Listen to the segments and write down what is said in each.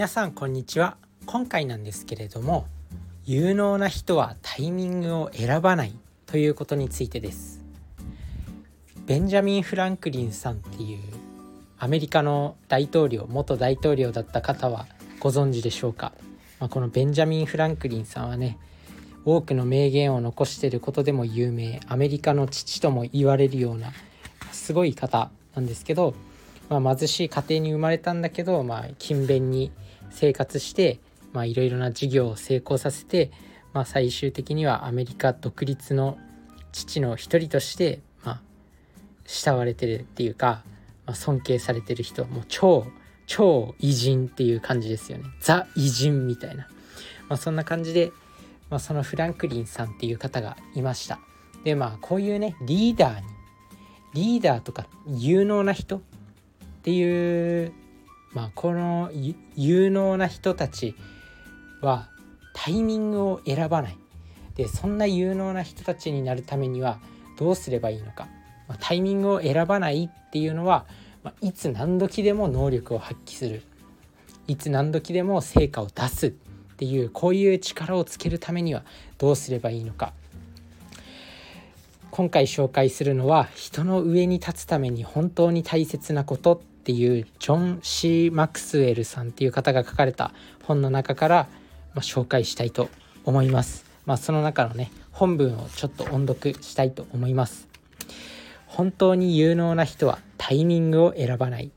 皆さんこんにちは。今回なんですけれども有能な人はタイミングを選ばないということについてです。ベンジャミン・フランクリンさんっていうアメリカの大統領元大統領だった方はご存知でしょうか、まあ、このベンジャミン・フランクリンさんはね多くの名言を残していることでも有名アメリカの父とも言われるようなすごい方なんですけど、まあ、貧しい家庭に生まれたんだけど、まあ、勤勉に生活していろいろな事業を成功させて、まあ、最終的にはアメリカ独立の父の一人として、まあ、慕われてるっていうか、まあ、尊敬されてる人もう超超偉人っていう感じですよね。ザ偉人みたいな、まあ、そんな感じで、まあ、そのフランクリンさんっていう方がいました。でまあこういうねリーダーにリーダーとか有能な人っていうまあこの有能な人たちはタイミングを選ばない。でそんな有能な人たちになるためにはどうすればいいのか、まあ、タイミングを選ばないっていうのは、まあ、いつ何時でも能力を発揮する。いつ何時でも成果を出すっていうこういう力をつけるためにはどうすればいいのか。今回紹介するのは人の上に立つために本当に大切なことっていうジョン・シー・マクスウェルさんっていう方が書かれた本の中からま紹介したいと思います。まあ、その中のね本文をちょっと音読したいと思います。本当に有能な人はタイミングを選ばない。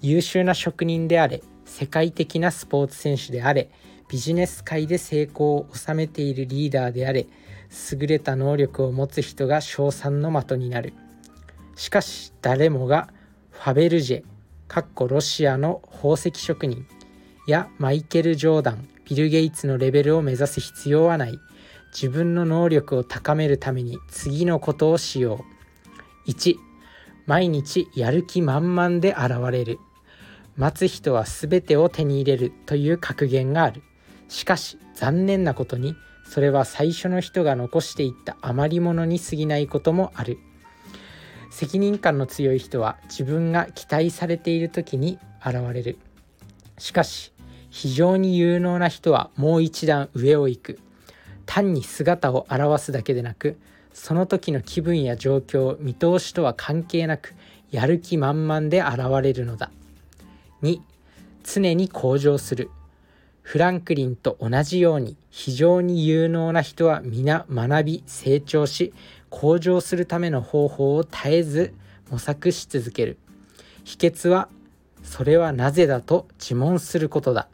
優秀な職人であれ、世界的なスポーツ選手であれ、ビジネス界で成功を収めているリーダーであれ、優れた能力を持つ人が称賛の的になる。しかし誰もがファベルジェ、かっこロシアの宝石職人やマイケル・ジョーダン、ビル・ゲイツのレベルを目指す必要はない。自分の能力を高めるために次のことをしよう。1、毎日やる気満々で現れる。待つ人は全てを手に入れるという格言がある。しかし残念なことにそれは最初の人が残していった余り物に過ぎないこともある。責任感の強い人は自分が期待されている時に現れる。しかし非常に有能な人はもう一段上を行く。単に姿を現すだけでなくその時の気分や状況見通しとは関係なくやる気満々で現れるのだ。2常に向上する。フランクリンと同じように非常に有能な人は皆学び成長し向上するための方法を絶えず模索し続ける。秘訣はそれはなぜだと自問することだ。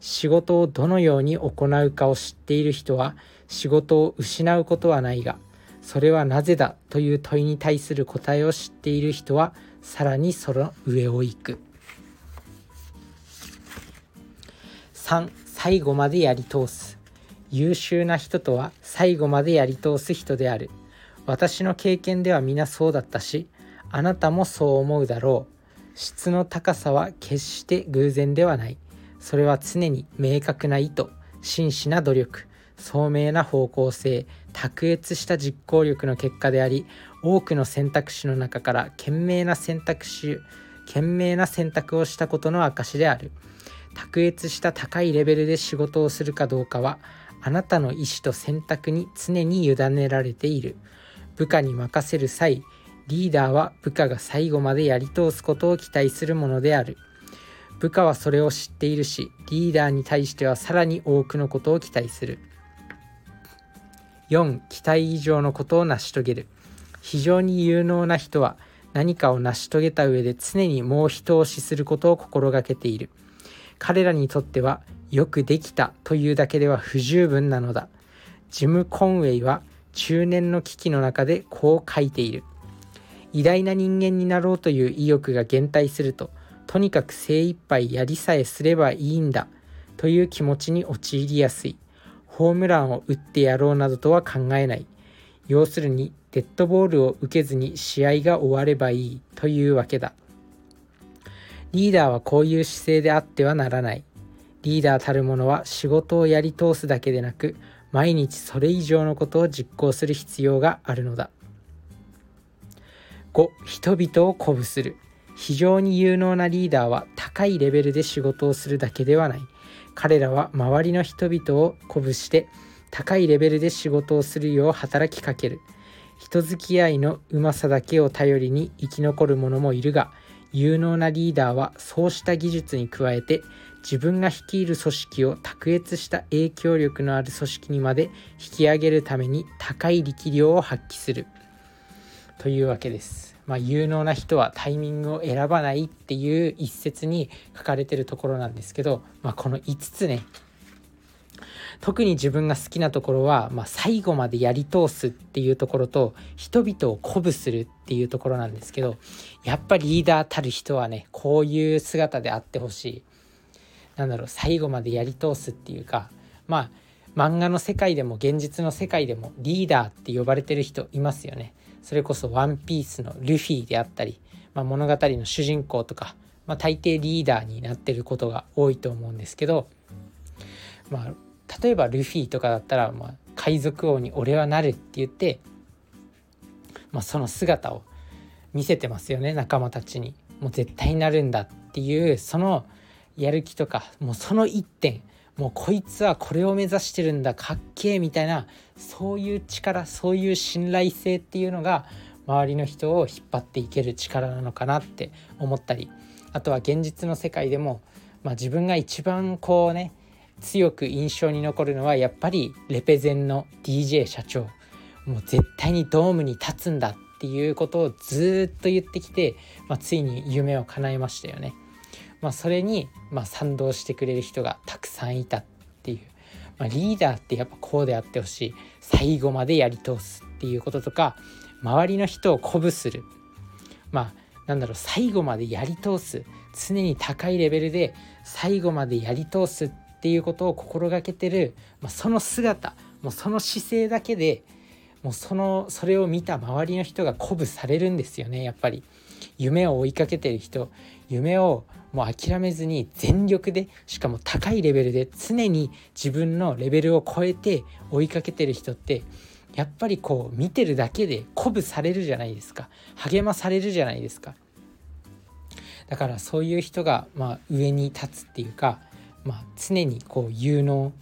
仕事をどのように行うかを知っている人は仕事を失うことはないがそれはなぜだという問いに対する答えを知っている人はさらにその上を行く。3最後までやり通す。優秀な人とは最後までやり通す人である。私の経験では皆そうだったしあなたもそう思うだろう。質の高さは決して偶然ではない。それは常に明確な意図真摯な努力。聡明な方向性。卓越した実行力の結果であり多くの選択肢の中から賢明な選択肢賢明な選択をしたことの証である。卓越した高いレベルで仕事をするかどうかはあなたの意思と選択に常に委ねられている。部下に任せる際リーダーは部下が最後までやり通すことを期待するものである。部下はそれを知っているしリーダーに対してはさらに多くのことを期待する。4期待以上のことを成し遂げる。非常に有能な人は何かを成し遂げた上で常にもう一押しすることを心がけている。彼らにとってはよくできたというだけでは不十分なのだ。ジム・コンウェイは中年の危機の中でこう書いている偉大な人間になろうという意欲が減退するととにかく精一杯やりさえすればいいんだという気持ちに陥りやすい。ホームランを打ってやろうなどとは考えない。要するにデッドボールを受けずに試合が終わればいいというわけだ。リーダーはこういう姿勢であってはならない。リーダーたる者は仕事をやり通すだけでなく毎日それ以上のことを実行する必要があるのだ。5人々を鼓舞する。非常に有能なリーダーは高いレベルで仕事をするだけではない。彼らは周りの人々を鼓舞して高いレベルで仕事をするよう働きかける。人付き合いのうまさだけを頼りに生き残る者もいるが有能なリーダーはそうした技術に加えて自分が率いる組織を卓越した影響力のある組織にまで引き上げるために高い力量を発揮する。というわけです。まあ、有能な人はタイミングを選ばないっていう一節に書かれてるところなんですけど、まあ、この5つね。特に自分が好きなところは、まあ、最後までやり通すっていうところと人々を鼓舞するっていうところなんですけどやっぱりリーダーたる人はねこういう姿であってほしい。なんだろう最後までやり通すっていうかまあ漫画の世界でも現実の世界でもリーダーって呼ばれてる人いますよね。それこそ「ワンピースのルフィであったり、まあ、物語の主人公とか、まあ、大抵リーダーになってることが多いと思うんですけど、まあ、例えばルフィとかだったら、まあ、海賊王に俺はなるって言って、まあ、その姿を見せてますよね仲間たちに。もう絶対になるんだっていうそのやる気とかもうその一点もうこいつはこれを目指してるんだかっけえみたいなそういう力そういう信頼性っていうのが周りの人を引っ張っていける力なのかなって思ったりあとは現実の世界でも、まあ、自分が一番こうね強く印象に残るのはやっぱりレペゼンの DJ 社長もう絶対にドームに立つんだっていうことをずっと言ってきて、まあ、ついに夢を叶えましたよね。まあ、それに、まあ、賛同してくれる人がたくさんいたっていう、まあ、リーダーってやっぱこうであってほしい。最後までやり通すっていうこととか周りの人を鼓舞する。まあなんだろう最後までやり通す。常に高いレベルで最後までやり通すっていうことを心がけてる、まあ、その姿もうその姿勢だけでもうそのそれを見た周りの人が鼓舞されるんですよねやっぱり。夢を追いかけてる人。夢をもう諦めずに全力でしかも高いレベルで常に自分のレベルを超えて追いかけてる人ってやっぱりこう見てるだけで鼓舞されるじゃないですか。励まされるじゃないですか。だからそういう人がまあ上に立つっていうか、まあ、常にこう有能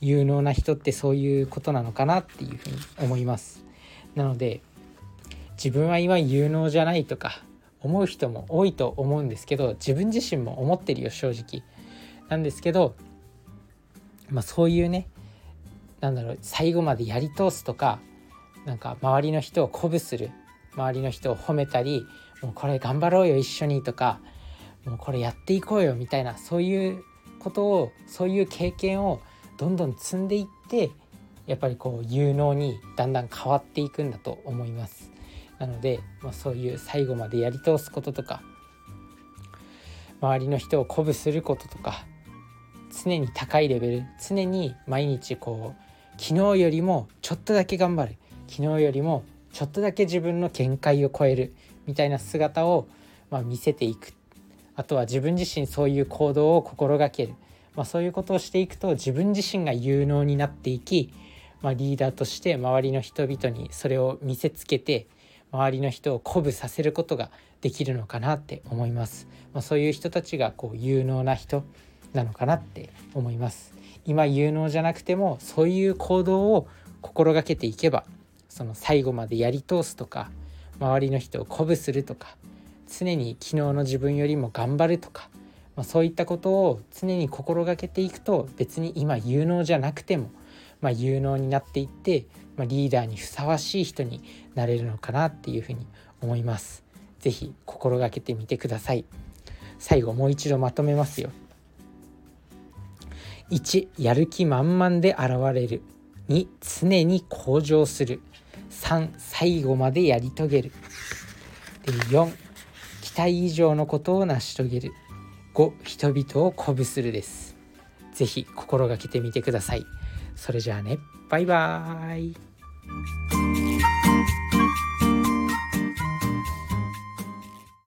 有能な人ってそういうことなのかなっていうふうに思います。なので自分は今有能じゃないとか思う人も多いと思うんですけど自分自身も思ってるよ正直なんですけどまあそういうねなんだろう最後までやり通すとかなんか周りの人を鼓舞する周りの人を褒めたりもうこれ頑張ろうよ一緒にとかもうこれやっていこうよみたいなそういうことをそういう経験をどんどん積んでいってやっぱりこう有能にだんだん変わっていくんだと思います。なので、まあ、そういう最後までやり通すこととか周りの人を鼓舞することとか常に高いレベル常に毎日こう昨日よりもちょっとだけ頑張る昨日よりもちょっとだけ自分の限界を超えるみたいな姿を、まあ、見せていく。あとは自分自身そういう行動を心がける、まあ、そういうことをしていくと自分自身が有能になっていき、まあ、リーダーとして周りの人々にそれを見せつけて周りの人を鼓舞させることができるのかなって思います、まあ、そういう人たちがこう有能な人なのかなって思います。今有能じゃなくてもそういう行動を心がけていけばその最後までやり通すとか周りの人を鼓舞するとか常に昨日の自分よりも頑張るとか、まあ、そういったことを常に心がけていくと別に今有能じゃなくても、まあ、有能になっていってまあ、リーダーにふさわしい人になれるのかなっていうふうに思います。是非心がけてみてください。最後もう一度まとめますよ。1やる気満々で現れる2常に向上する3最後までやり遂げるで4期待以上のことを成し遂げる5人々を鼓舞するです是非心がけてみてくださいそれじゃあね。バイバーイ。